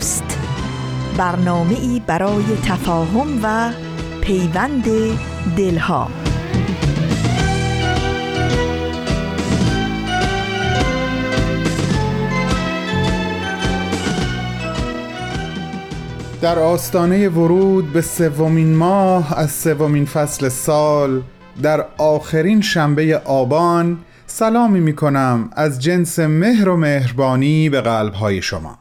دوست. برنامه ای برای تفاهم و پیوند دلها. در آستانه ورود به سومین ماه از سومین فصل سال در آخرین شنبه آبان سلامی می کنم از جنس مهر و مهربانی به قلبهای شما.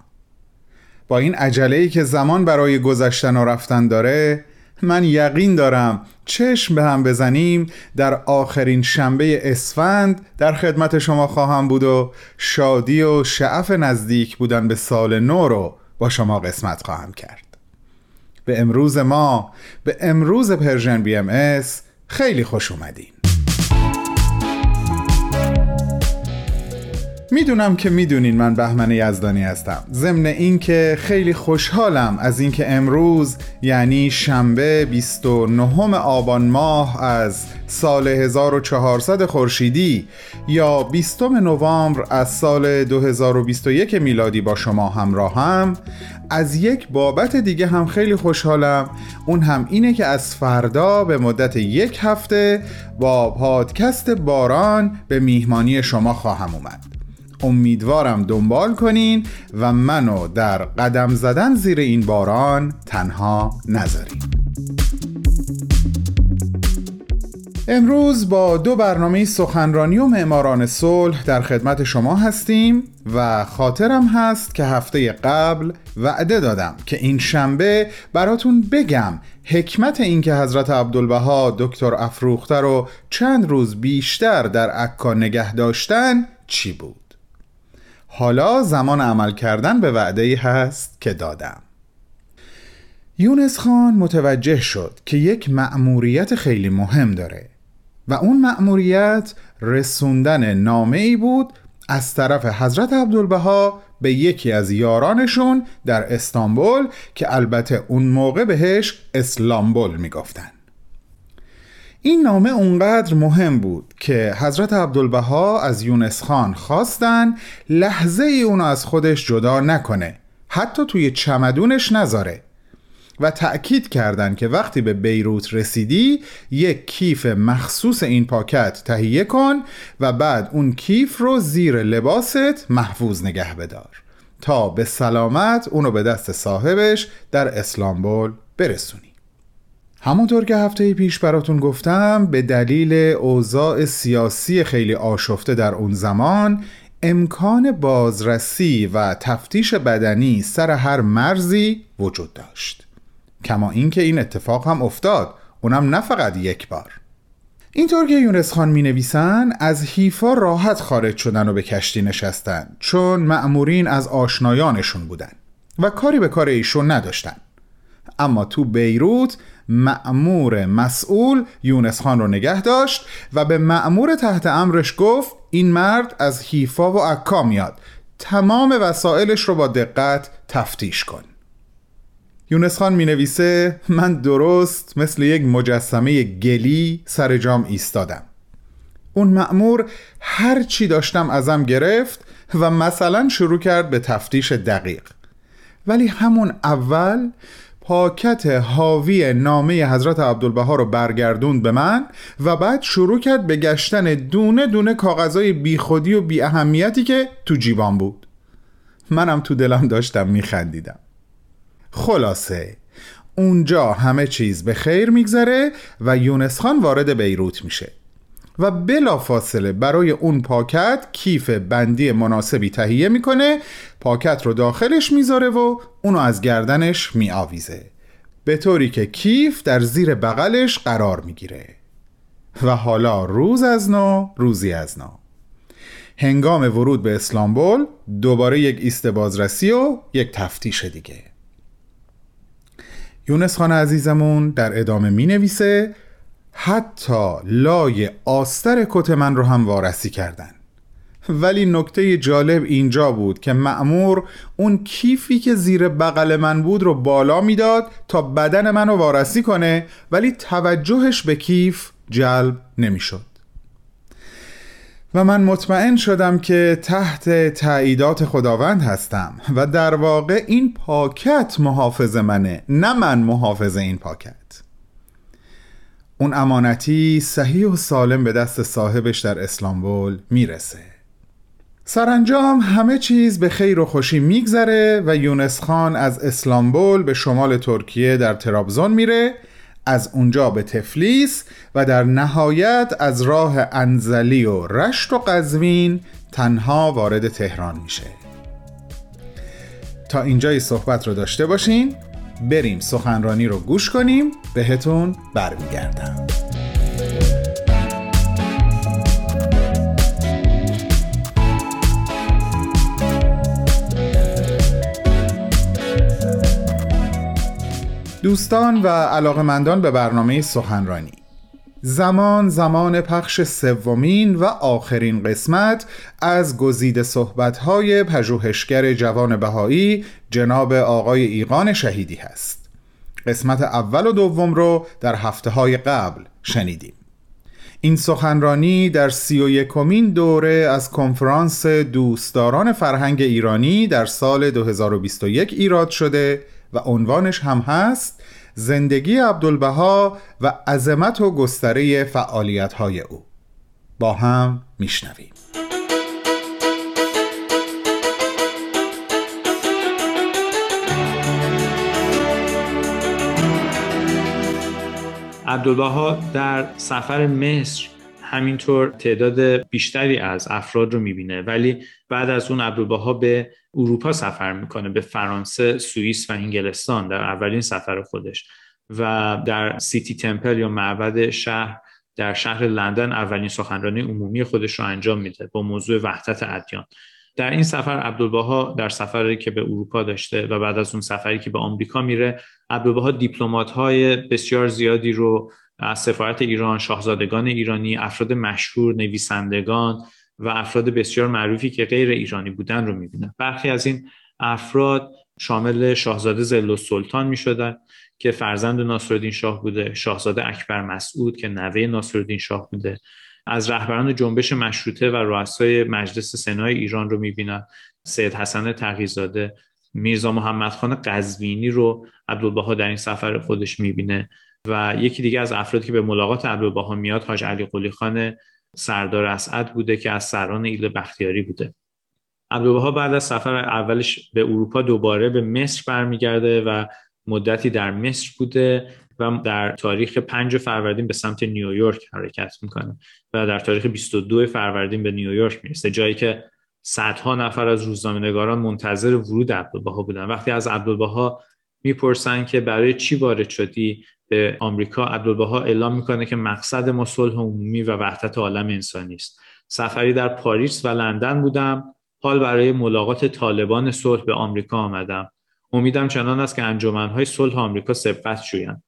با این ای که زمان برای گذشتن و رفتن داره من یقین دارم چشم به هم بزنیم در آخرین شنبه اسفند در خدمت شما خواهم بود و شادی و شعف نزدیک بودن به سال نو رو با شما قسمت خواهم کرد. به امروز ما به امروز Persian BMS خیلی خوش اومدین. می‌دونم که می‌دونین من بهمن یزدانی هستم. ضمن اینکه خیلی خوشحالم از اینکه امروز یعنی شنبه 29 آبان ماه از سال 1400 خورشیدی یا 20 نوامبر از سال 2021 میلادی با شما همراهم از یک بابت دیگه هم خیلی خوشحالم. اون هم اینه که از فردا به مدت یک هفته با پادکست باران به میهمانی شما خواهم اومد. امیدوارم دنبال کنین و منو در قدم زدن زیر این باران تنها نذارین. امروز با دو برنامه سخنرانی و معماران صلح در خدمت شما هستیم و خاطرم هست که هفته قبل وعده دادم که این شنبه براتون بگم حکمت اینکه حضرت عبدالبها دکتر افروخته رو چند روز بیشتر در عکا نگه داشتن چی بود. حالا زمان عمل کردن به وعده هست که دادم. یونس خان متوجه شد که یک مأموریت خیلی مهم داره و اون مأموریت رسوندن نامه ای بود از طرف حضرت عبدالبها به یکی از یارانشون در استانبول که البته اون موقع بهش اسلامبول می‌گفتن. این نامه اونقدر مهم بود که حضرت عبدالبها از یونس خان خواستن لحظه ای اونو از خودش جدا نکنه حتی توی چمدونش نذاره. و تأکید کردند که وقتی به بیروت رسیدی یک کیف مخصوص این پاکت تهیه کن و بعد اون کیف رو زیر لباست محفوظ نگه بدار تا به سلامت اونو به دست صاحبش در اسلامبول برسونی. همونطور که هفته پیش براتون گفتم به دلیل اوضاع سیاسی خیلی آشفته در اون زمان امکان بازرسی و تفتیش بدنی سر هر مرزی وجود داشت. کما اینکه این اتفاق هم افتاد اونم نه فقط یک بار. اینطور که یونس خان می نویسن از حیفا راحت خارج شدن و به کشتی نشستن چون معمورین از آشنایانشون بودن و کاری به کار ایشون نداشتن. اما تو بیروت معمور مسئول یونس خان رو نگه داشت و به معمور تحت امرش گفت این مرد از حیفا و عکا میاد. تمام وسایلش رو با دقت تفتیش کن. یونس خان می نویسه من درست مثل یک مجسمه گلی سر جام ایستادم. اون معمور هر چی داشتم ازم گرفت و مثلا شروع کرد به تفتیش دقیق. ولی همون اول پاکت حاوی نامه حضرت عبدالبها رو برگردوند به من و بعد شروع کرد به گشتن دونه دونه کاغذای بیخودی و بی اهمیتی که تو جیبان بود. منم تو دلم داشتم میخندیدم. خلاصه اونجا همه چیز به خیر میگذره و یونس خان وارد بیروت میشه. و بلا فاصله برای اون پاکت کیف بندی مناسبی تهیه می‌کنه پاکت رو داخلش می‌ذاره و اونو از گردنش میآویزه. به طوری که کیف در زیر بغلش قرار می‌گیره. و حالا روز از نو روزی از نو. هنگام ورود به اسلامبول دوباره یک ایست بازرسی و یک تفتیش دیگه. یونس خان عزیزمون در ادامه می نویسه حتی لای آستر کت من رو هم وارسی کردن ولی نکته جالب اینجا بود که معمور اون کیفی که زیر بغل من بود رو بالا می‌داد تا بدن منو وارسی کنه ولی توجهش به کیف جلب نمی‌شد. و من مطمئن شدم که تحت تعییدات خداوند هستم و در واقع این پاکت محافظ منه نه من محافظ این پاکت اون امانتی صحیح و سالم به دست صاحبش در اسلامبول می‌رسه. سرانجام همه چیز به خیر و خوشی میگذره و یونس خان از اسلامبول به شمال ترکیه در ترابزون میره از اونجا به تفلیس و در نهایت از راه انزلی و رشت و قزوین تنها وارد تهران میشه. تا اینجای صحبت رو داشته باشین. بریم سخنرانی رو گوش کنیم بهتون برمیگردم. دوستان و علاقمندان به برنامه سخنرانی. زمان زمان پخش سومین و آخرین قسمت از گزیده صحبت‌های پژوهشگر جوان بهایی جناب آقای ایقان شهیدی هست. قسمت اول و دوم رو در هفته های قبل شنیدیم. این سخنرانی در سی و یکمین دوره از کنفرانس دوستداران فرهنگ ایرانی در سال 2021 ایراد شده و عنوانش هم هست زندگی عبدالبها و عظمت و گستره فعالیت های او. با هم میشنویم. عبدالبها در سفر مصر همینطور تعداد بیشتری از افراد رو می‌بینه ولی بعد از اون عبدالبها به اروپا سفر می‌کنه به فرانسه، سوئیس و انگلستان در اولین سفر خودش و در سیتی تمپل یا معبد شهر در شهر لندن اولین سخنرانی عمومی خودش رو انجام میده با موضوع وحدت ادیان. در این سفر عبدالبها در سفری که به اروپا داشته و بعد از اون سفری که به آمریکا میره عبدالبها دیپلمات های بسیار زیادی رو از سفارت ایران شاهزادگان ایرانی افراد مشهور نویسندگان و افراد بسیار معروفی که غیر ایرانی بودن رو می‌بینه برخی از این افراد شامل شاهزاده زل سلطان می شدن که فرزند ناصرالدین شاه بوده شاهزاده اکبر مسعود که نوه ناصرالدین شاه بوده. از رهبران جنبش مشروطه و رؤسای مجلس سنای ایران رو می‌بینن. سید حسن تقیزاده میرزا محمد خان قزوینی رو عبدالبها در این سفر خودش می‌بینه. و یکی دیگه از افرادی که به ملاقات عبدالبها میاد حاج علی قلی خان سردار اسعد بوده که از سران ایل بختیاری بوده. عبدالبها بعد از سفر اولش به اروپا دوباره به مصر برمیگرده و مدتی در مصر بوده و در تاریخ 5 فروردین به سمت نیویورک حرکت می‌کنه و در تاریخ 22 فروردین به نیویورک می‌رسه جایی که صدها نفر از روزنامه‌نگاران منتظر ورود عبدالبها بودن. وقتی از عبدالبها می‌پرسن که برای چی وارد شدی به آمریکا عبدالبها اعلام می‌کنه که مقصد ما صلح عمومی و وحدت عالم انسانی است سفری در پاریس و لندن بودم. حال برای ملاقات طالبان صلح به آمریکا آمدم. امیدم چنان است که انجمنهای صلح آمریکا سبقت شویند.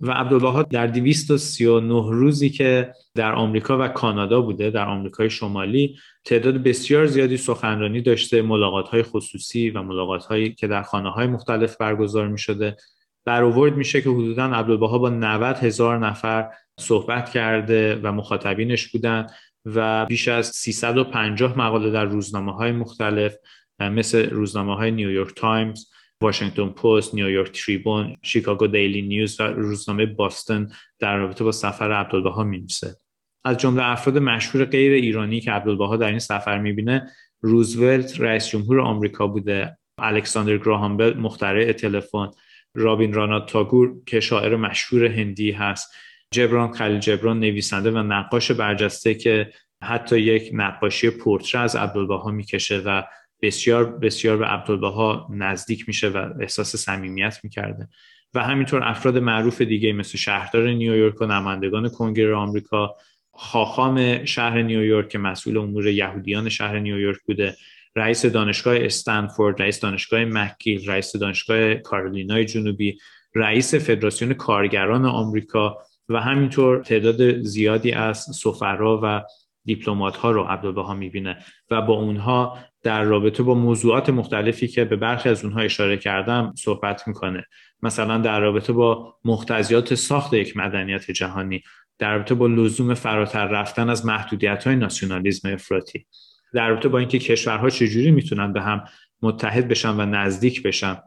و عبدالبها در 239 روزی که در آمریکا و کانادا بوده در آمریکای شمالی تعداد بسیار زیادی سخنرانی داشته ملاقات های خصوصی و ملاقات هایی که در خانه های مختلف برگزار می شده برآورد میشه که حدودا عبدالبها با 90 هزار نفر صحبت کرده و مخاطبینش بودن و بیش از 350 مقاله در روزنامه های مختلف مثل روزنامه های نیویورک تایمز واشنگتن پست، نیویورک تریبون، شیکاگو دیلی نیوز و روزنامه باستن در رابطه با سفر عبدالبها می‌نویسه. از جمله افراد مشهور غیر ایرانی که عبدالبها در این سفر می‌بینه روزولت رئیس جمهور آمریکا بوده الکساندر گراهامبل مخترع تلفن رابین رانات تاگور که شاعر مشهور هندی هست. جبران خلیل جبران نویسنده و نقاش برجسته که حتی یک نقاشی پورتره از عبدالبها می‌کشه و بسیار بسیار به عبدالبها نزدیک میشه و احساس صمیمیت می‌کرده. و همینطور افراد معروف دیگه مثل شهردار نیویورک و نمایندگان کنگره آمریکا خاخام شهر نیویورک که مسئول امور یهودیان شهر نیویورک بوده رئیس دانشگاه استنفورد رئیس دانشگاه مکگیل رئیس دانشگاه کارولینای جنوبی رئیس فدراسیون کارگران آمریکا و همینطور تعداد زیادی از سفرا و دیپلمات ها رو عبدالبها می‌بینه و با اونها در رابطه با موضوعات مختلفی که به برخی از اونها اشاره کردم صحبت می‌کنه. مثلا در رابطه با مختزیات ساخت یک مدنیت جهانی در رابطه با لزوم فراتر رفتن از محدودیت های ناسیونالیزم افراطی. در رابطه با اینکه کشورها چجوری می‌تونن به هم متحد بشن و نزدیک بشن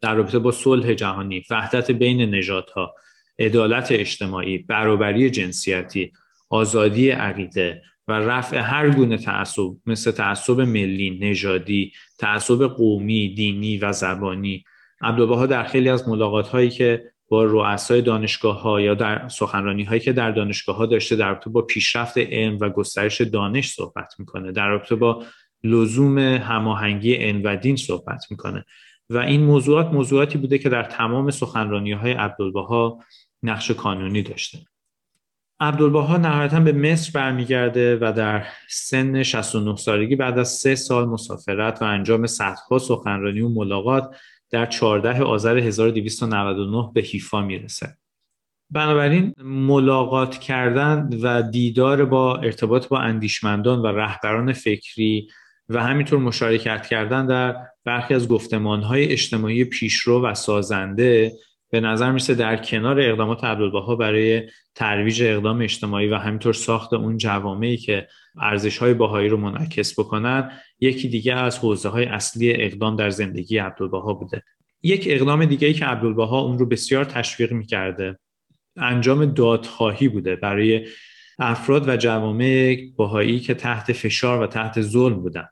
در رابطه با صلح جهانی وحدت بین نژادها عدالت اجتماعی برابری جنسیتی آزادی عقیده و رفع هر گونه تعصب مثل تعصب ملی نژادی تعصب قومی دینی و زبانی. عبدالبها در خیلی از ملاقات هایی که با رؤسای دانشگاه ها یا در سخنرانی هایی که در دانشگاه ها داشته در رابطه با پیشرفت علم و گسترش دانش صحبت می‌کنه. در رابطه با لزوم هماهنگی علم و دین صحبت می‌کنه. و این موضوعات موضوعاتی بوده که در تمام سخنرانی های عبدالبها نقش کانونی داشته. عبدالبها نهایتا به مصر برمیگرده و در سن 69 سالگی بعد از سه سال مسافرت و انجام صدها سخنرانی و ملاقات در 14 آذر 1299 به حیفا می‌رسه. بنابراین ملاقات کردن و دیدار با ارتباط با اندیشمندان و رهبران فکری و همینطور مشارکت کردن در برخی از گفتمانهای اجتماعی پیشرو و سازنده به نظر می‌رسه در کنار اقدامات عبدالبها برای ترویج اقدام اجتماعی و همینطور ساخت اون جوامعی که ارزش های باهایی رو منعکس بکنن یکی دیگه از حوزه های اصلی اقدام در زندگی عبدالبها بوده. یک اقدام دیگه ای که عبدالبها اون رو بسیار تشویق می‌کرده انجام دادخواهی بوده برای افراد و جوامع باهایی که تحت فشار و تحت ظلم بودن.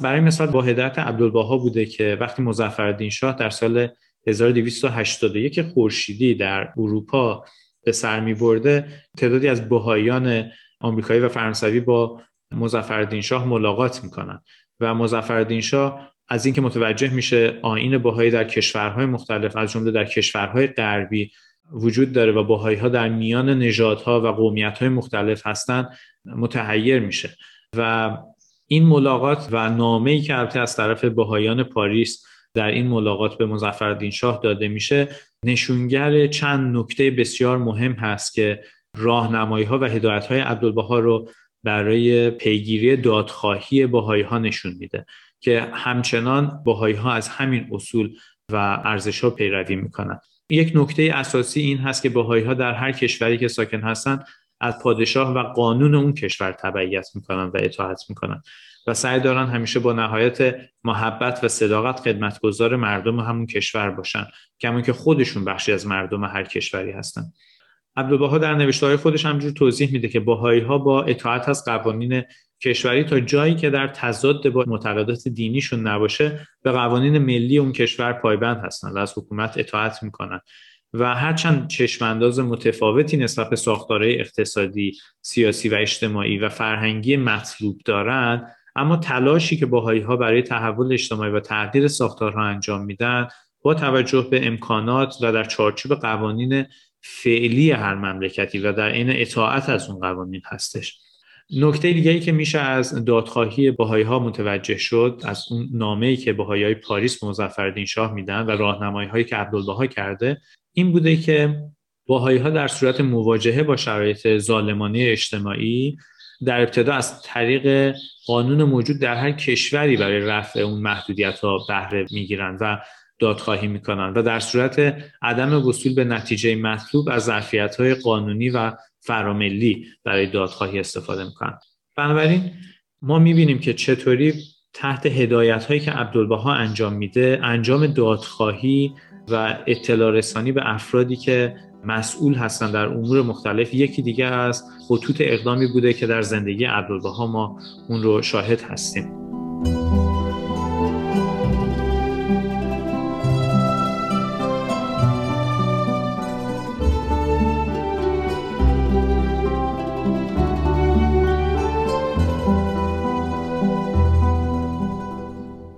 برای مثال با هدایت عبدالبها بوده که وقتی مظفرالدین شاه در سال 1281 خورشیدی در اروپا به سر می برده تعدادی از بهاییان آمریکایی و فرانسوی با مظفرالدین شاه ملاقات می‌کنن. و مظفرالدین شاه از اینکه متوجه میشه آین بهایی در کشورهای مختلف از جمله در کشورهای غربی وجود داره و بهایی ها در میان نژادها و قومیت های مختلف هستند متحیر میشه. و این ملاقات و نامه ای که البته از طرف بهاییان پاریس در این ملاقات به مظفرالدین شاه داده میشه نشونگر چند نکته بسیار مهم هست که راهنمایی ها و هدایت های عبدالبها رو برای پیگیری دادخواهی بهایی ها نشون میده که همچنان بهایی ها از همین اصول و ارزش ها پیروی می‌کنن. یک نکته اساسی این هست که بهایی ها در هر کشوری که ساکن هستند از پادشاه و قانون اون کشور تبعیت می‌کنن و اطاعت می‌کنن. و سعی دارن همیشه با نهایت محبت و صداقت خدمتگزار مردم همون کشور باشن کما که خودشون بخشی از مردم هر کشوری هستن. عبدالبها در نوشته خودش همجور توضیح میده که باهایی ها با اطاعت از قوانین کشوری تا جایی که در تضاد با معتقدات دینیشون نباشه به قوانین ملی اون کشور پایبند هستن و از حکومت اطاعت می‌کنن. و هرچند چشمانداز متفاوتی نسبت به ساختارهای اقتصادی، سیاسی و اجتماعی و فرهنگی مطلوب دارند اما تلاشی که باهایی ها برای تحول اجتماعی و تغییر ساختارها انجام میدن با توجه به امکانات و در چارچوب قوانین فعلی هر مملکتی و در این اطاعت از اون قوانین هستش. نکته دیگری که میشه از دادخواهی باهایی ها متوجه شد از اون نامه ای که باهایی های پاریس مظفرالدین شاه میدن و راهنمایی هایی که عبدالبها کرده این بوده که باهایی ها در صورت مواجهه با شرایط ظالمانه اجتماعی در ابتدا از طریق قانون موجود در هر کشوری برای رفع اون محدودیت ها بهره می‌گیرن و دادخواهی می‌کنن و در صورت عدم وصول به نتیجه مطلوب از ظرفیت های قانونی و فراملی برای دادخواهی استفاده می‌کنن. بنابراین ما می‌بینیم که چطوری تحت هدایت هایی که عبدالبها انجام میده انجام دادخواهی و اطلاع رسانی به افرادی که مسئول هستن در امور مختلف یکی دیگه از خطوط اقدامی بوده که در زندگی عبدالبها ما اون رو شاهد هستیم.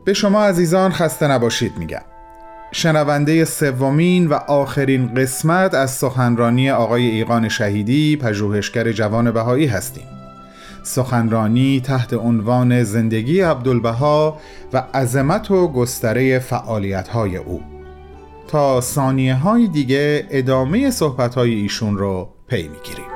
به شما عزیزان خسته نباشید میگم. شنونده سومین و آخرین قسمت از سخنرانی آقای ایقان شهیدی پژوهشگر جوان بهایی هستیم. سخنرانی تحت عنوان زندگی عبدالبها و عظمت و گستره فعالیت های او. تا ثانیه های دیگه ادامه صحبت های ایشون رو پی می‌گیریم.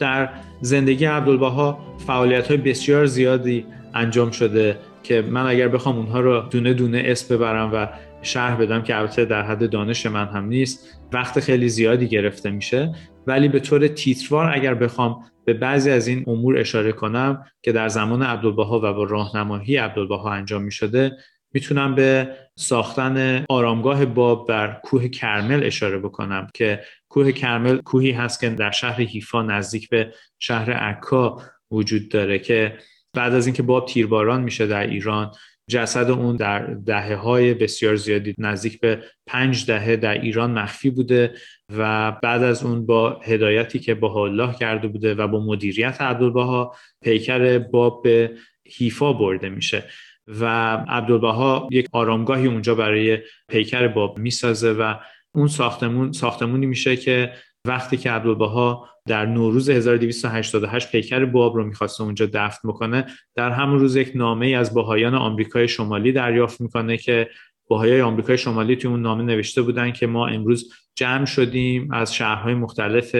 در زندگی عبدالبها فعالیت های بسیار زیادی انجام شده که من اگر بخوام اونها رو دونه دونه اسم ببرم و شرح بدم که البته در حد دانش من هم نیست وقت خیلی زیادی گرفته میشه. ولی به طور تیتروار اگر بخوام به بعضی از این امور اشاره کنم که در زمان عبدالبها و با راهنمایی عبدالبها انجام می شده می‌تونم به ساختن آرامگاه باب بر کوه کرمل اشاره بکنم که کوه کرمل کوهی هست که در شهر هیفا نزدیک به شهر عکا وجود داره که بعد از اینکه باب تیرباران میشه در ایران جسد اون در دهه های بسیار زیادی نزدیک به پنج دهه در ایران مخفی بوده و بعد از اون با هدایتی که با الله کرده بوده و با مدیریت عبدالبها پیکر باب به هیفا برده میشه و عبدالبها یک آرامگاهی اونجا برای پیکر باب می‌سازه و اون ساختمون ساختمونی میشه که وقتی که عبدالبها در نوروز 1288 پیکر باب رو می‌خواسته اونجا دفن بکنه در همون روز یک نامه از باهایان آمریکای شمالی دریافت می‌کنه که باهایای آمریکای شمالی توی اون نامه نوشته بودن که ما امروز جمع شدیم از شهرهای مختلف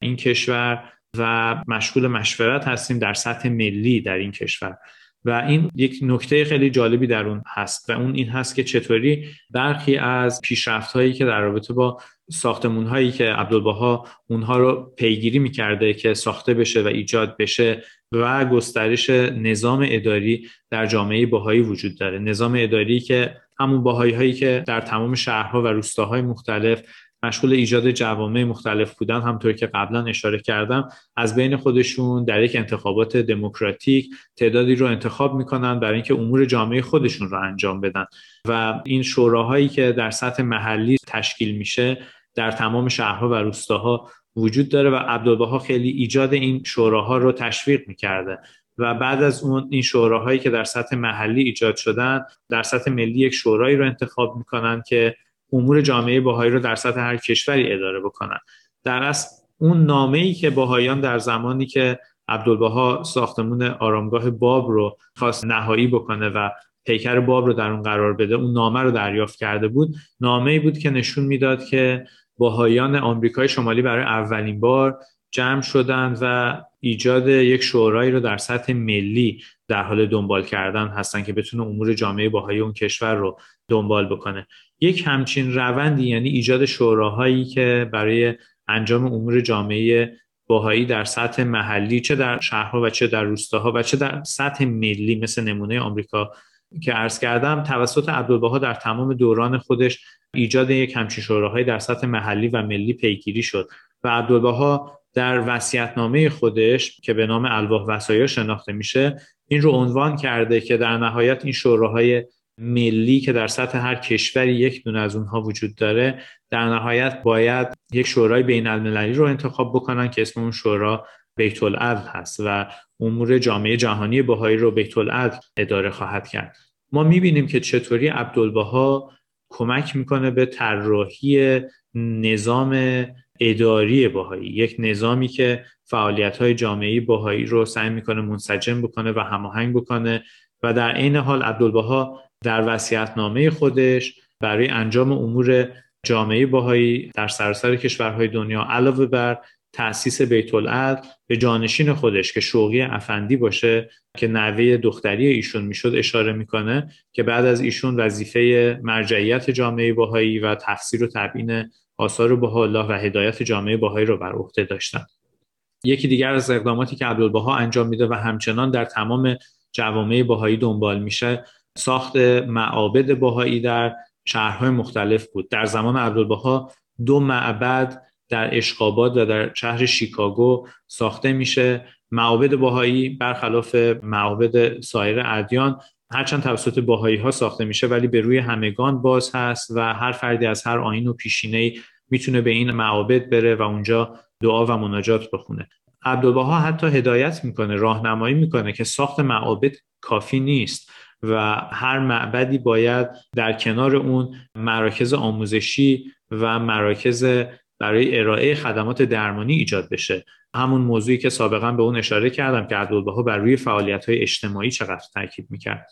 این کشور و مشغول مشورت هستیم در سطح ملی در این کشور. و این یک نکته خیلی جالبی در اون هست و اون این هست که چطوری برخی از پیشرفت هایی که در رابطه با ساختمون هایی که عبدالبها اونها رو پیگیری می‌کرده که ساخته بشه و ایجاد بشه و گسترش نظام اداری در جامعه باهایی وجود داره. نظام اداری که همون باهایی هایی که در تمام شهرها و روستاهای مختلف مشغول ایجاد جوامع مختلف بودن همطور که قبلا اشاره کردم از بین خودشون در یک انتخابات دموکراتیک تعدادی رو انتخاب می‌کنن برای اینکه امور جامعه خودشون رو انجام بدن. و این شوراهایی که در سطح محلی تشکیل میشه در تمام شهرها و روستاها وجود داره و عبدالبها خیلی ایجاد این شوراها رو تشویق می‌کرده. و بعد از اون این شوراهایی که در سطح محلی ایجاد شدن در سطح ملی یک شورایی رو انتخاب می‌کنن که امور جامعه باهایی رو در سطح هر کشوری اداره بکنن. در اصل اون نامه ای که باهایان در زمانی که عبدالبها ساختمون آرامگاه باب رو خواست نهایی بکنه و پیکر باب رو در اون قرار بده اون نامه رو دریافت کرده بود. نامه ای بود که نشون می‌داد که باهایان آمریکای شمالی برای اولین بار جمع شدند و ایجاد یک شورایی رو در سطح ملی در حال دنبال کردن هستن که بتونه امور جامعه باهایی اون کشور رو دنبال بکنه. یک همچین روندی یعنی ایجاد شوراهایی که برای انجام امور جامعه باهایی در سطح محلی چه در شهرها و چه در روستاها و چه در سطح ملی مثل نمونه آمریکا که عرض کردم توسط عبدالبها در تمام دوران خودش ایجاد یک همچین شوراهایی در سطح محلی و ملی پیگیری شد و عبدالبها در وصیت‌نامه خودش که به نام الواح وصایا شناخته میشه این رو عنوان کرده که در نهایت این شوراهای ملی که در سطح هر کشوری یک دونه از اونها وجود داره در نهایت باید یک شورای بین المللی رو انتخاب بکنن که اسم اون شورا بیت العدل هست و امور جامعه جهانی بهایی رو بیت العدل اداره خواهد کرد. ما می‌بینیم که چطوری عبدالبها کمک می‌کنه به طراحی نظام اداری باهایی یک نظامی که فعالیت های جامعه باهایی رو سعی می‌کنه منسجم بکنه و هماهنگ بکنه و در عین حال عبدالبها در نامه خودش برای انجام امور جامعه باهایی در سراسر کشورهای دنیا علاوه بر تأسیس بیت العدل به جانشین خودش که شوقی افندی باشه که نوه دختری ایشون می‌شد اشاره می‌کنه که بعد از ایشون وظیفه مرجعیت جامعه باهایی و تفسیر و تبیین آثار الله و هدایت جامعه باهایی رو بر عهده داشتن. یکی دیگر از اقداماتی که عبدالبها انجام میده و همچنان در تمام جوامع باهایی دنبال میشه ساخت معابد باهایی در شهرهای مختلف بود. در زمان عبدالبها دو معبد در اشقاباد و در شهر شیکاگو ساخته میشه. معابد باهایی برخلاف معابد سایر ادیان هرچند توسط باهایی ها ساخته میشه ولی به روی همگان باز هست و هر فردی از هر آین و پیشینه می‌تونه به این معابد بره و اونجا دعا و مناجات بخونه. عبدالبها حتی هدایت می‌کنه راهنمایی می‌کنه که ساخت معابد کافی نیست. و هر معبدی باید در کنار اون مراکز آموزشی و مراکز برای ارائه خدمات درمانی ایجاد بشه. همون موضوعی که سابقا به اون اشاره کردم که عبدالبها بر روی فعالیت های اجتماعی چقدر تاکید می‌کرد.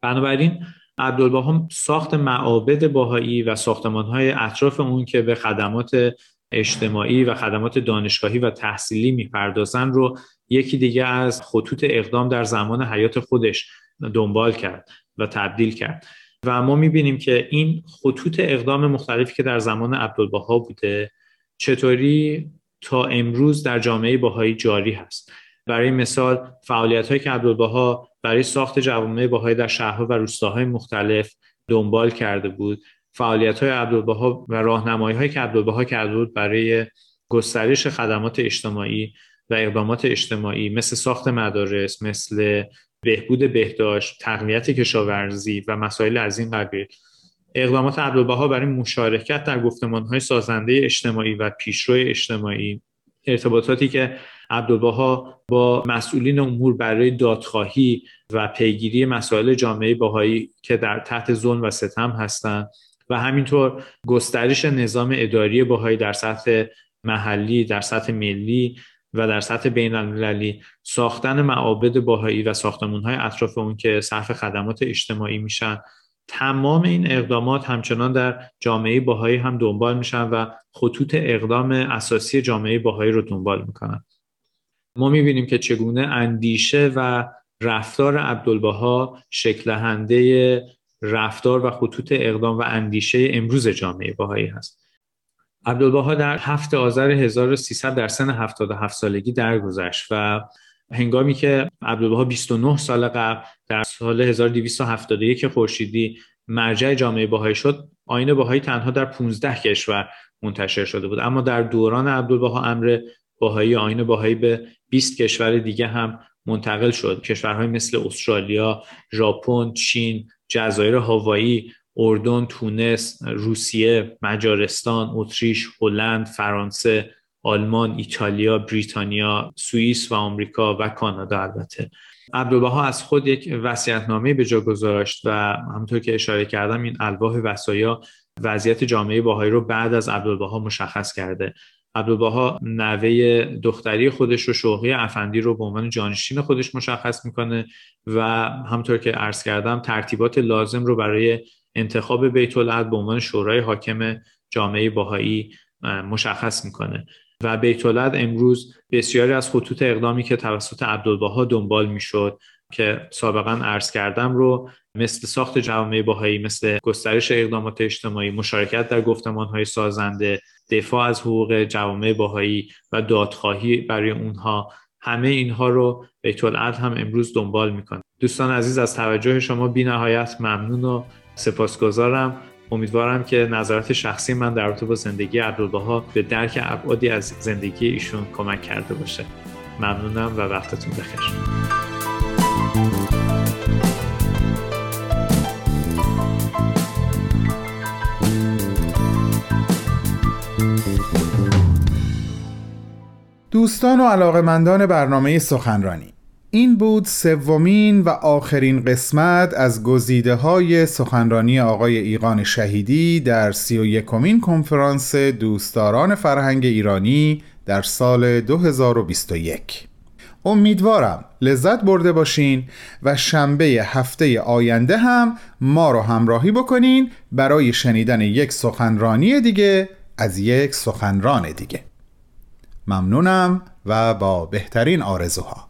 بنابراین عبدالبها ساخت معابد باهایی و ساختمان های اطراف اون که به خدمات اجتماعی و خدمات دانشگاهی و تحصیلی می‌پردازن رو یکی دیگه از خطوط اقدام در زمان حیات خودش دنبال کرد و تبدیل کرد. و ما می‌بینیم که این خطوط اقدام مختلفی که در زمان عبدالبها بوده چطوری تا امروز در جامعه باهایی جاری هست. برای مثال فعالیت هایی که عبدالبها برای ساخت جوامع باهایی در شهرها و روستاهای مختلف دنبال کرده بود فعالیت های عبدالبها و راهنمایی هایی که عبدالبها کرده بود برای گسترش خدمات اجتماعی و اقدامات اجتماعی مثل ساخت مدارس مثل بهبود بهداشت تقویت کشاورزی و مسائل از این قبیل. اقدامات عبدالبها برای مشارکت در های سازنده اجتماعی و پیشرو اجتماعی ارتباطاتی که عبدالبها با مسئولین امور برای دادخواهی و پیگیری مسائل جامعه باهایی که در تحت ظلم و ستم هستند و همینطور گسترش نظام اداری باهایی در سطح محلی در سطح ملی و در سطح بین المللی ساختن معابد باهایی و ساختمون های اطراف اون که صرف خدمات اجتماعی میشن تمام این اقدامات همچنان در جامعه باهایی هم دنبال میشن و خطوط اقدام اساسی جامعه باهایی رو دنبال می‌کنن. ما می‌بینیم که چگونه اندیشه و رفتار عبدالبها شکلهنده رفتار و خطوط اقدام و اندیشه امروز جامعه باهایی هست. عبدالبها در هفت آذر 1300 در سن 77 سالگی درگذشت و هنگامی که عبدالبها 29 سال قبل در سال 1271 خورشیدی مرجع جامعه باهایی شد آین باهایی تنها در 15 کشور منتشر شده بود. اما در دوران عبدالبها امر باهایی آین باهایی به 20 کشور دیگه هم منتقل شد. کشورهای مثل استرالیا، ژاپن، چین، جزایر هاوایی، اردن، تونس، روسیه، مجارستان، اتریش، هلند، فرانسه، آلمان، ایتالیا، بریتانیا، سوئیس و آمریکا و کانادا البته. عبدالبها از خود یک وصیت‌نامه به جا گذاشت و همونطور که اشاره کردم این الواح وصایا وضعیت جامعه باهایی رو بعد از عبدالبها مشخص کرده. عبدالبها نوه دختری خودش رو شوقی افندی رو به عنوان جانشین خودش مشخص می‌کنه و همطور که عرض کردم ترتیبات لازم رو برای انتخاب بیت به عنوان شورای حاکم جامعه باهایی مشخص می‌کنه. و بیت امروز بسیاری از خطوط اقدامی که توسط عبدالبها دنبال می‌شد که سابقا عرض کردم رو مثل ساخت جوامع باهایی مثل گسترش اقدامات اجتماعی مشارکت در های سازنده دفاع از حقوق جوامع باهایی و دادخواهی برای اونها همه اینها رو بیت هم امروز دنبال می‌کنه. دوستان عزیز از توجه شما بی نهایت ممنون و سپاسگزارم. امیدوارم که نظرات شخصی من در رابطه با زندگی عبدالبها به درک ابعادی از زندگی ایشون کمک کرده باشه. ممنونم و وقتتون بخیر. دوستان و علاقمندان برنامه سخنرانی. این بود سومین و آخرین قسمت از گزیده های سخنرانی آقای ایقان شهیدی در سی و یکمین کنفرانس دوستداران فرهنگ ایرانی در سال 2021 امیدوارم لذت برده باشین و شنبه هفته آینده هم ما رو همراهی بکنین برای شنیدن یک سخنرانی دیگه از یک سخنران دیگه. ممنونم و با بهترین آرزوها.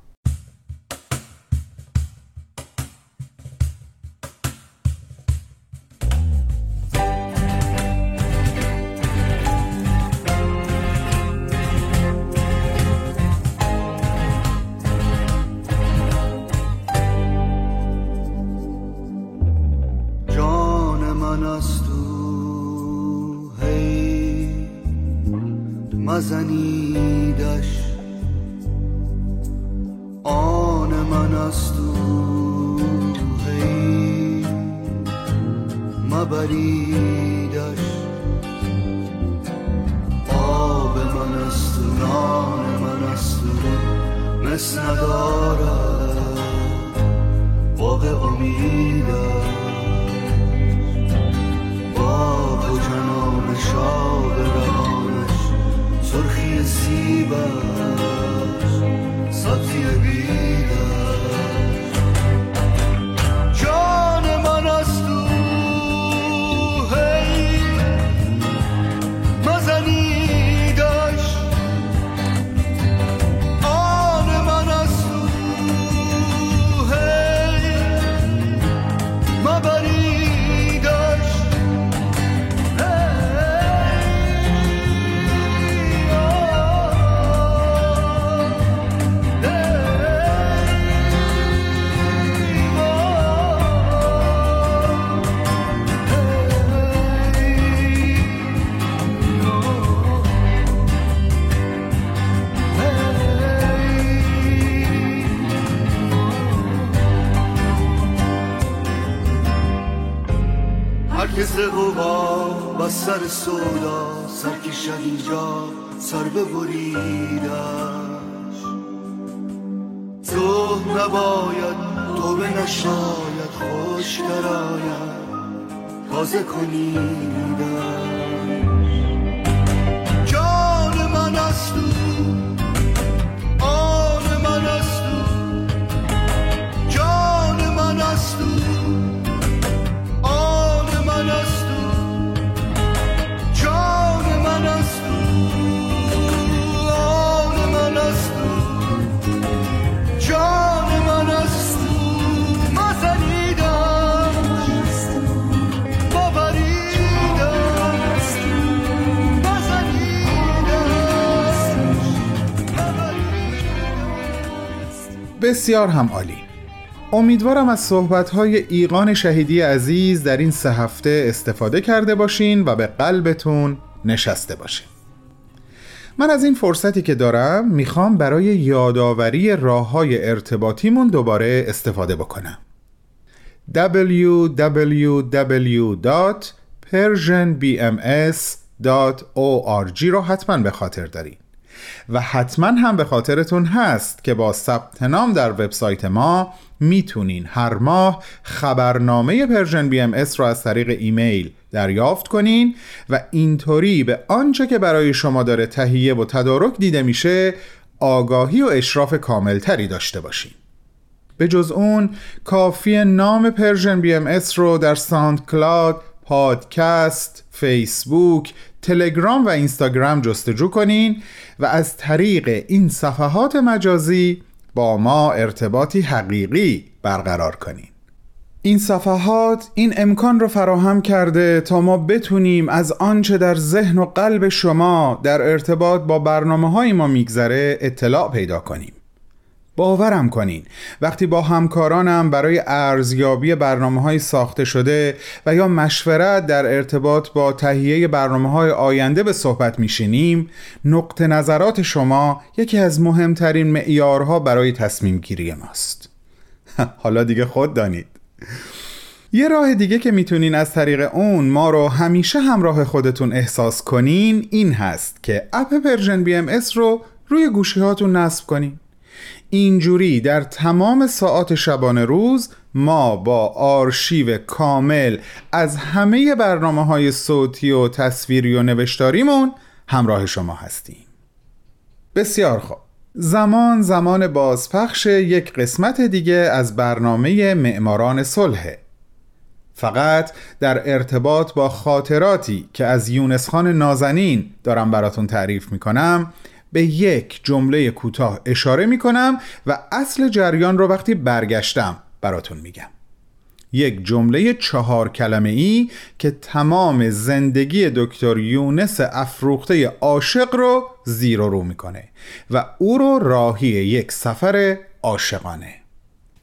بسیار هم عالی. امیدوارم از صحبت‌های ایقان شهیدی عزیز در این سه هفته استفاده کرده باشین و به قلبتون نشسته باشه من از این فرصتی که دارم می‌خوام برای یادآوری راه های ارتباطیمون دوباره استفاده بکنم. www.persianbms.org رو حتما به خاطر دارین. و حتما هم به خاطرتون هست که با ثبت نام در وبسایت ما می‌تونین هر ماه خبرنامه Persian BMS رو از طریق ایمیل دریافت کنین و اینطوری به آنچه که برای شما داره تهیه و تدارک دیده میشه آگاهی و اشراف کاملتری داشته باشین. به جز اون کافی نام Persian BMS رو در SoundCloud، پادکست، فیسبوک، تلگرام و اینستاگرام جستجو کنین و از طریق این صفحات مجازی با ما ارتباطی حقیقی برقرار کنین. این صفحات این امکان رو فراهم کرده تا ما بتونیم از آنچه در ذهن و قلب شما در ارتباط با برنامه های ما میگذره اطلاع پیدا کنیم. باورم کنین. وقتی با همکارانم برای ارزیابی برنامه های ساخته شده و یا مشورت در ارتباط با تهیه برنامه های آینده به صحبت میشینیم نقطه نظرات شما یکی از مهمترین معیارها برای تصمیم گیری ماست. حالا دیگه خود دانید. یه راه دیگه که می‌تونین از طریق اون ما رو همیشه همراه خودتون احساس کنین این هست که اپ Persian BMS رو روی گوشی هاتون نصب کنین. اینجوری در تمام ساعات شبانه روز ما با آرشیو کامل از همه برنامه های صوتی و تصویری و نوشتاریمون همراه شما هستیم. بسیار خوب. زمان زمان بازپخش یک قسمت دیگه از برنامه معماران صلحه فقط در ارتباط با خاطراتی که از یونس خان نازنین دارم براتون تعریف می‌کنم به یک جمله کوتاه اشاره می‌کنم و اصل جریان رو وقتی برگشتم براتون میگم. یک جمله چهار کلمه ای که تمام زندگی دکتر یونس افروخته عاشق رو زیر و رو می‌کنه و او رو راهی یک سفر عاشقانه.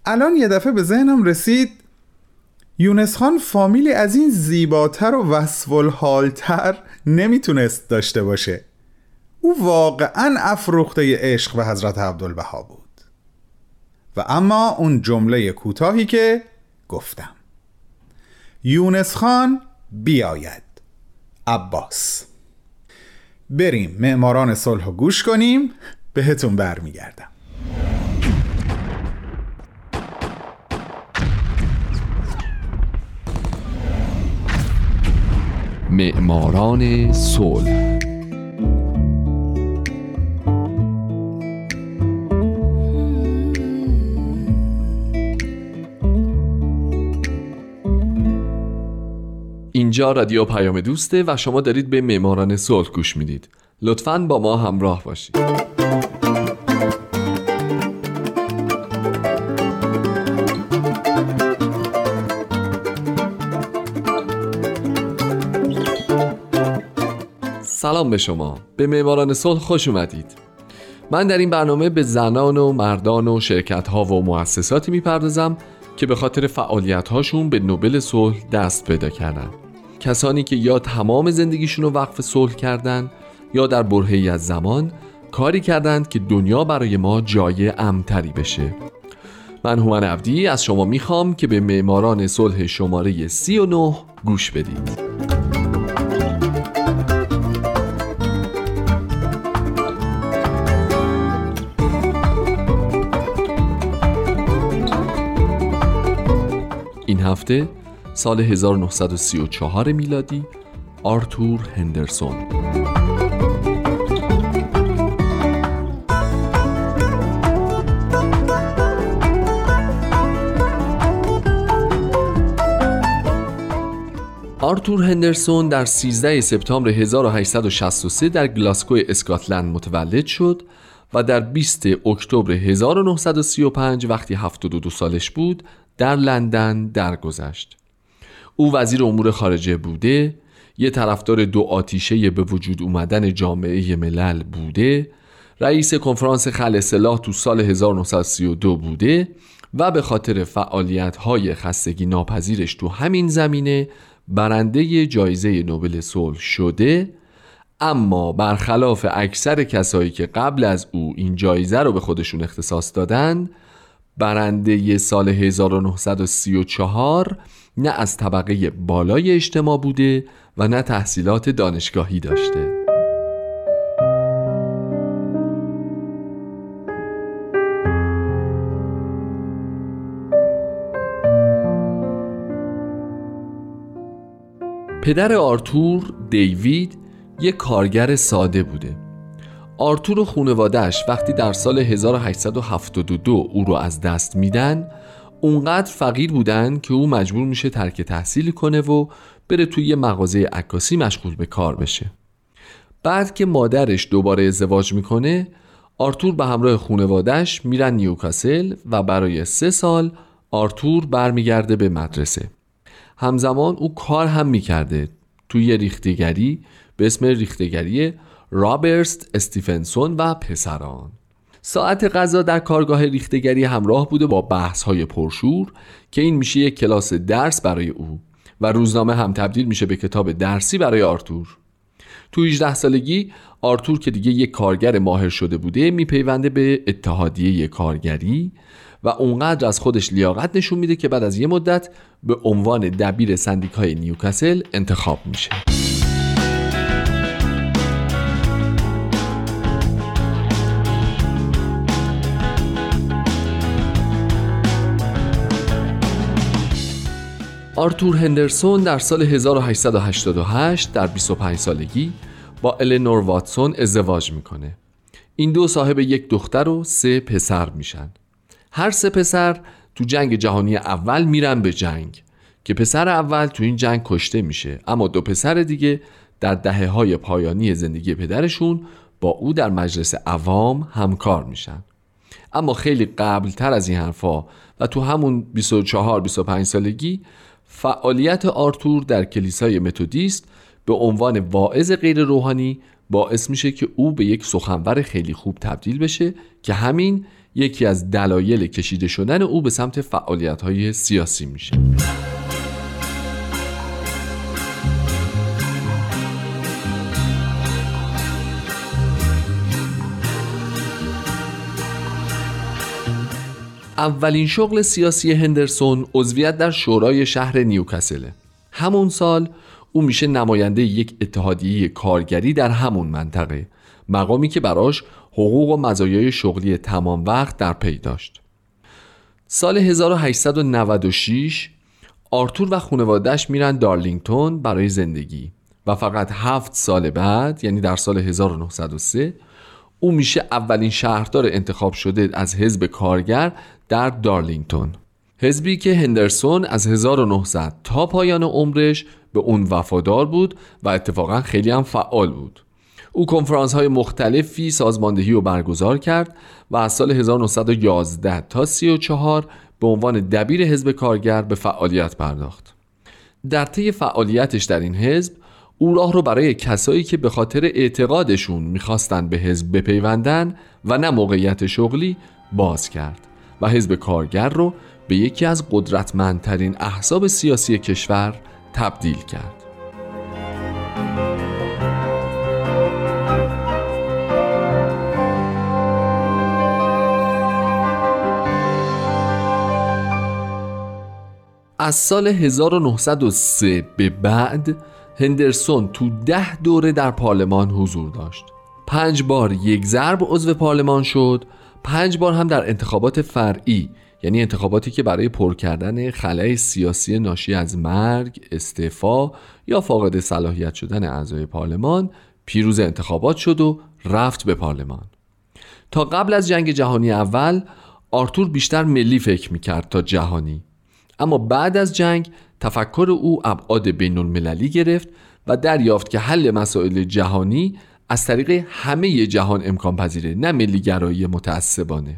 الان یه دفعه به ذهنم رسید یونس خان فامیلی از این زیباتر و وصفالحالتر نمی‌تونست داشته باشه. او واقعا افروخته عشق به حضرت عبدالبها بود. و اما اون جمله کوتاهی که گفتم. یونس خان بیاید. عباس. بریم معماران صلح گوش کنیم بهتون برمیگردم. معماران صلح. اینجا رادیو پیام دوسته و شما دارید به معماران صلح گوش می‌دید. لطفا با ما همراه باشید. سلام به شما. به معماران صلح خوش اومدید. من در این برنامه به زنان و مردان و شرکت ها و مؤسساتی می‌پردازم که به خاطر فعالیت هاشون به نوبل صلح دست پیدا کردن. کسانی که یا تمام زندگیشون رو وقف صلح کردن یا در برهی از زمان کاری کردند که دنیا برای ما جای امتری بشه. من هومن عبدی از شما می‌خوام که به معماران صلح شماره 39 گوش بدید. این هفته سال 1934 میلادی آرتور هندرسون آرتور هندرسون در 13 سپتامبر 1863 در گلاسکو اسکاتلند متولد شد و در 20 اکتبر 1935 وقتی 72 سالش بود در لندن درگذشت. او وزیر امور خارجه بوده یه طرفدار دو آتیشه به وجود اومدن جامعه ملل بوده رئیس کنفرانس خل اصلاح تو سال 1932 بوده و به خاطر فعالیت های خستگی ناپذیرش تو همین زمینه برنده جایزه نوبل صلح شده. اما برخلاف اکثر کسایی که قبل از او این جایزه رو به خودشون اختصاص دادن برنده سال 1934 نه از طبقه بالای اجتماع بوده و نه تحصیلات دانشگاهی داشته. پدر آرتور دیوید یک کارگر ساده بوده. آرتور و خونوادهش وقتی در سال 1872 او رو از دست میدن اونقدر فقیر بودن که او مجبور میشه ترک تحصیل کنه و بره توی یه مغازه عکاسی مشغول به کار بشه. بعد که مادرش دوباره ازدواج می‌کنه آرتور به همراه خونوادهش میرن نیوکاسل و برای سه سال آرتور برمیگرده به مدرسه. همزمان او کار هم می‌کرده توی ریخته‌گری به اسم ریخته‌گری رابرت استیفنسون و پسران. ساعت غذا در کارگاه ریخته‌گری همراه بوده با بحث های پرشور که این میشه یک کلاس درس برای او و روزنامه هم تبدیل میشه به کتاب درسی برای آرتور. تو 18 سالگی آرتور که دیگه یک کارگر ماهر شده بوده میپیونده به اتحادیه کارگری و اونقدر از خودش لیاقت نشون میده که بعد از یه مدت به عنوان دبیر سندیکای نیوکاسل انتخاب میشه. آرتور هندرسون در سال 1888 در 25 سالگی با النور واتسون ازدواج می‌کنه. این دو صاحب یک دختر و سه پسر میشن. هر سه پسر تو جنگ جهانی اول میرن به جنگ که پسر اول تو این جنگ کشته میشه. اما دو پسر دیگه در دهه های پایانی زندگی پدرشون با او در مجلس عوام همکار میشن. اما خیلی قبل تر از این حرفا و تو همون 24-25 سالگی فعالیت آرتور در کلیسای متودیست به عنوان واعظ غیر روحانی باعث میشه که او به یک سخنور خیلی خوب تبدیل بشه که همین یکی از دلایل کشیده شدن او به سمت فعالیت های سیاسی میشه. اولین شغل سیاسی هندرسون عضویت در شورای شهر نیوکاسله همون سال او میشه نماینده یک اتحادیه کارگری در همون منطقه مقامی که براش حقوق و مزایای شغلی تمام وقت در پی داشت. سال 1896 آرتور و خانوادهش میرن دارلینگتون برای زندگی و فقط هفت سال بعد یعنی در سال 1903 او میشه اولین شهردار انتخاب شده از حزب کارگر در دارلینگتون. حزبی که هندرسون از 1900 تا پایان عمرش به اون وفادار بود و اتفاقا خیلی هم فعال بود. او کنفرانس های مختلفی سازماندهی و برگزار کرد و از سال 1911 تا 34 به عنوان دبیر حزب کارگر به فعالیت پرداخت. در طی فعالیتش در این حزب او راه رو برای کسایی که به خاطر اعتقادشون می‌خواستن به حزب بپیوندن و نه موقعیت شغلی باز کرد و حزب کارگر رو به یکی از قدرتمندترین احزاب سیاسی کشور تبدیل کرد. از سال 1903 به بعد هندرسون تو ده دوره در پارلمان حضور داشت. پنج بار یک ضرب عضو پارلمان شد. پنج بار هم در انتخابات فرعی یعنی انتخاباتی که برای پر کردن خلای سیاسی ناشی از مرگ، استعفا یا فاقد صلاحیت شدن اعضای پارلمان پیروز انتخابات شد و رفت به پارلمان. تا قبل از جنگ جهانی اول آرتور بیشتر ملی فکر می‌کرد تا جهانی. اما بعد از جنگ تفکر او ابعاد بین المللی گرفت و دریافت که حل مسائل جهانی از طریق همه جهان امکان پذیره نه ملیگرایی متعصبانه.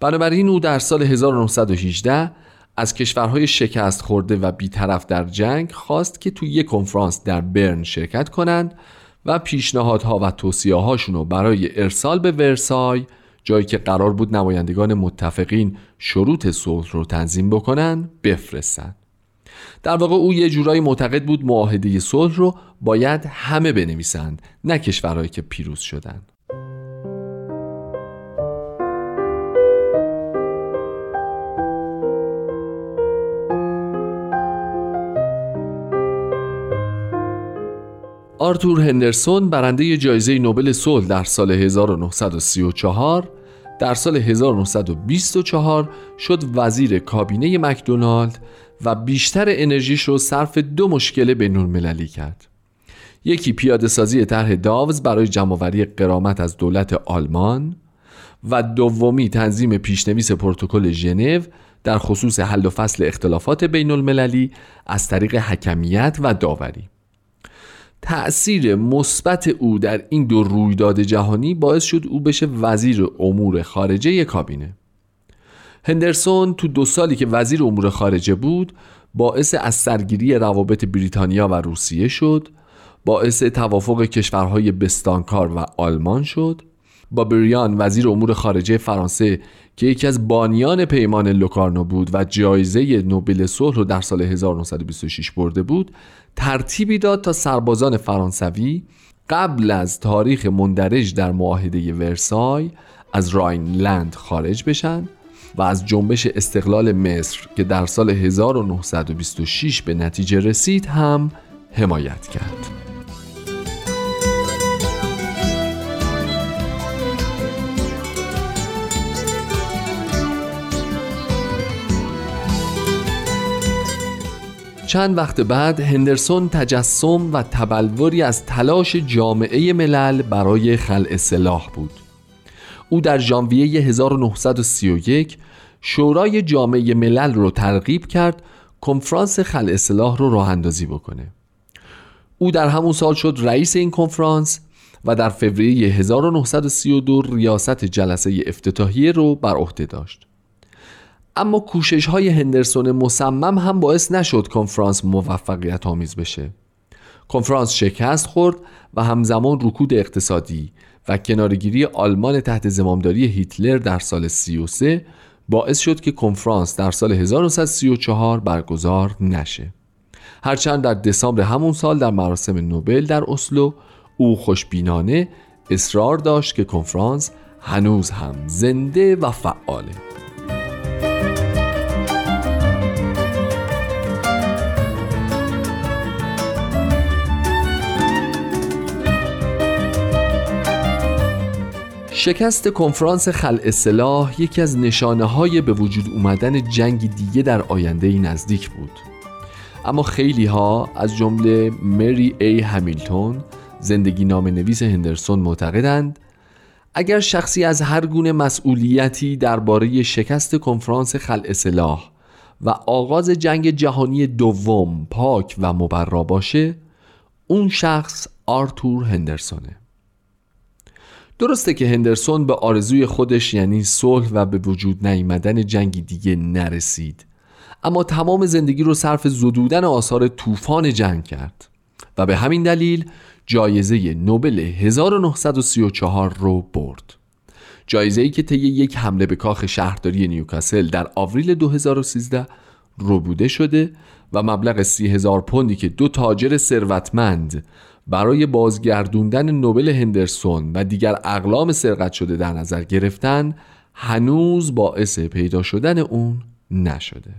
بنابراین او در سال 1918 از کشورهای شکست خورده و بیطرف در جنگ خواست که توی یک کنفرانس در برن شرکت کنند و پیشنهادها و توصیه هاشون رو برای ارسال به ورسای جایی که قرار بود نمایندگان متفقین شروط صلح رو تنظیم بکنن بفرستند در واقع او یه جورایی معتقد بود معاهده صلح رو باید همه بنویسند نه کشورهایی که پیروز شدند آرتور هندرسون برنده جایزه نوبل صلح در سال 1934 در سال 1924 شد وزیر کابینه مکدونالد و بیشتر انرژیش رو صرف دو مشکل بین المللی کرد. یکی پیاده سازی طرح داوز برای جمعآوری قرامت از دولت آلمان و دومی تنظیم پیشنویس پروتکل ژنو در خصوص حل و فصل اختلافات بین المللی از طریق حکمیت و داوری. تأثیر مثبت او در این دو رویداد جهانی باعث شد او بشه وزیر امور خارجه کابینه. هندرسون تو دو سالی که وزیر امور خارجه بود باعث از سرگیری روابط بریتانیا و روسیه شد باعث توافق کشورهای بستانکار و آلمان شد با بریان وزیر امور خارجه فرانسه که یکی از بانیان پیمان لوکارنو بود و جایزه نوبل صلح رو در سال 1926 برده بود ترتیبی داد تا سربازان فرانسوی قبل از تاریخ مندرج در معاهده ورسای از راینلند خارج بشن و از جنبش استقلال مصر که در سال 1926 به نتیجه رسید هم حمایت کرد. چند وقت بعد هندرسون تجسم و تبلوری از تلاش جامعه ملل برای خلع سلاح بود. او در ژانویه 1931 شورای جامعه ملل رو ترغیب کرد کنفرانس خلع سلاح رو راه اندازی بکنه. او در همون سال شد رئیس این کنفرانس و در فوریه 1932 ریاست جلسه افتتاحیه رو بر عهده داشت. اما کوشش های هندرسون مصمم هم باعث نشد کنفرانس موفقیت آمیز بشه. کنفرانس شکست خورد و همزمان رکود اقتصادی و کنارگیری آلمان تحت زمامداری هیتلر در سال 33 باعث شد که کنفرانس در سال 1934 برگزار نشه. هرچند در دسامبر همون سال در مراسم نوبل در اسلو او خوشبینانه اصرار داشت که کنفرانس هنوز هم زنده و فعاله. شکست کنفرانس خلع سلاح یکی از نشانه های به وجود اومدن جنگ دیگه در آینده نزدیک بود. اما خیلی ها از جمله مری ای همیلتون زندگی نام نویس هندرسون معتقدند اگر شخصی از هر گونه مسئولیتی درباره شکست کنفرانس خلع سلاح و آغاز جنگ جهانی دوم پاک و مبرا باشه اون شخص آرتور هندرسونه. درسته که هندرسون به آرزوی خودش یعنی صلح و به وجود نیامدن جنگی دیگه نرسید. اما تمام زندگی رو صرف زدودن آثار طوفان جنگ کرد و به همین دلیل جایزه نوبل 1934 رو برد. جایزه ای که طی یک حمله به کاخ شهرداری نیوکاسل در آوریل 2013 روبوده شده و مبلغ سی هزار پوندی که دو تاجر ثروتمند برای بازگردوندن نوبل هندرسون و دیگر اقلام سرقت شده در نظر گرفتن هنوز باعث پیدا شدن اون نشده.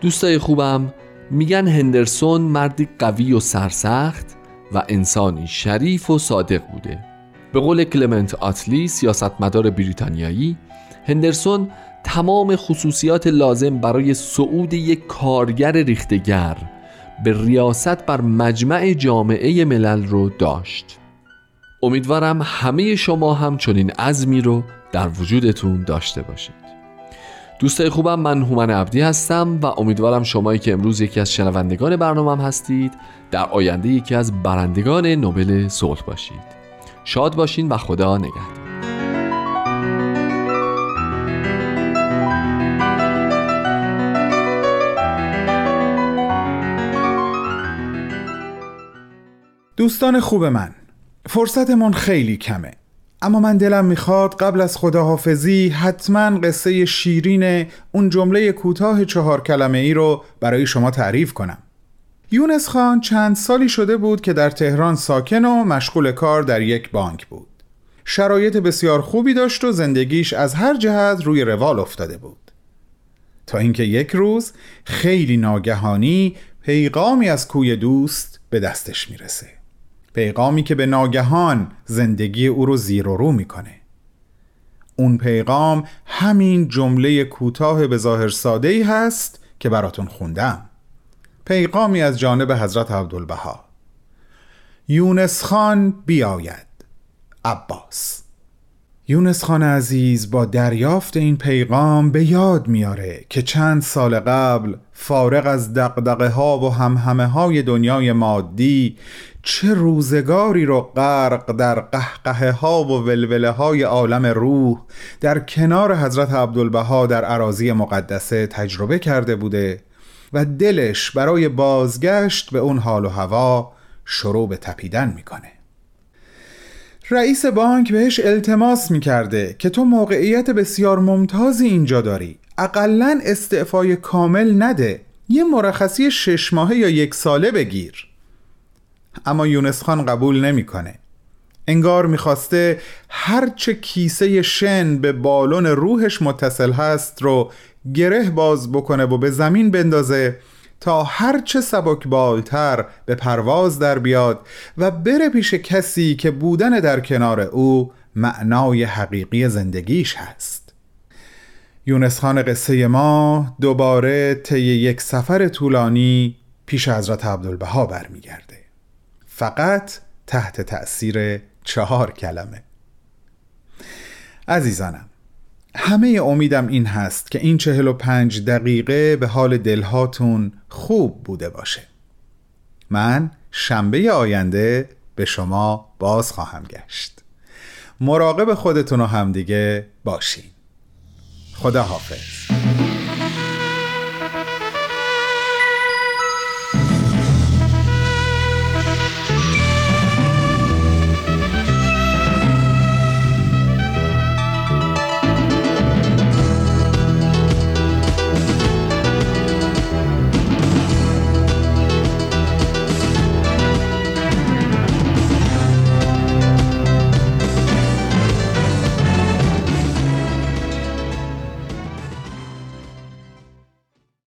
دوستای خوبم میگن هندرسون مردی قوی و سرسخت و انسانی شریف و صادق بوده. به قول کلمنت آتلی سیاستمدار بریتانیایی هندرسون تمام خصوصیات لازم برای صعود یک کارگر ریختگر به ریاست بر مجمع جامعه ملل رو داشت. امیدوارم همه شما هم چنین عزمی رو در وجودتون داشته باشید. دوستای خوبم من هومن عبدی هستم و امیدوارم شمایی که امروز یکی از شنوندگان برنامهم هستید در آینده یکی از برندگان نوبل صلح باشید. شاد باشین و خدا نگهدار. دوستان خوب من فرصتمون خیلی کمه اما من دلم می‌خواد قبل از خداحافظی حتما قصه شیرین اون جمله کوتاه چهار کلمه ای رو برای شما تعریف کنم. یونس خان چند سالی شده بود که در تهران ساکن و مشغول کار در یک بانک بود. شرایط بسیار خوبی داشت و زندگیش از هر جهت روی روال افتاده بود. تا اینکه یک روز خیلی ناگهانی پیغامی از کوی دوست به دستش می‌رسه. پیغامی که به ناگهان زندگی او رو زیر و رو می‌کنه. اون پیغام همین جمله کوتاه به ظاهر ساده ای هست که براتون خوندم. پیغامی از جانب حضرت عبدالبها. یونس خان بیاید. عباس. یونس خان عزیز با دریافت این پیغام به یاد میاره که چند سال قبل فارغ از دقدقه ها و همهمه های دنیای مادی چه روزگاری رو غرق در قهقه ها و ولوله های عالم روح در کنار حضرت عبدالبها در عراضی مقدسه تجربه کرده بوده و دلش برای بازگشت به اون حال و هوا شروع به تپیدن می‌کنه. رئیس بانک بهش التماس می‌کرده که تو موقعیت بسیار ممتازی اینجا داری. اقلا استعفای کامل نده. یه مرخصی شش ماهه یا یک ساله بگیر. اما یونس خان قبول نمی‌کنه. انگار می‌خواسته هرچه کیسه شن به بالون روحش متصل هست رو گره باز بکنه و به زمین بندازه تا هرچه سبک بالتر به پرواز در بیاد و بره پیش کسی که بودن در کنار او معنای حقیقی زندگیش هست. یونس خان قصه ما دوباره طی یک سفر طولانی پیش حضرت عبدالبها برمیگرده. فقط تحت تأثیر چهار کلمه. عزیزانم همه امیدم این هست که این چهل و پنج دقیقه به حال دلهاتون خوب بوده باشه. من شنبه آینده به شما باز خواهم گشت. مراقب خودتون و همدیگه باشین. خدا حافظ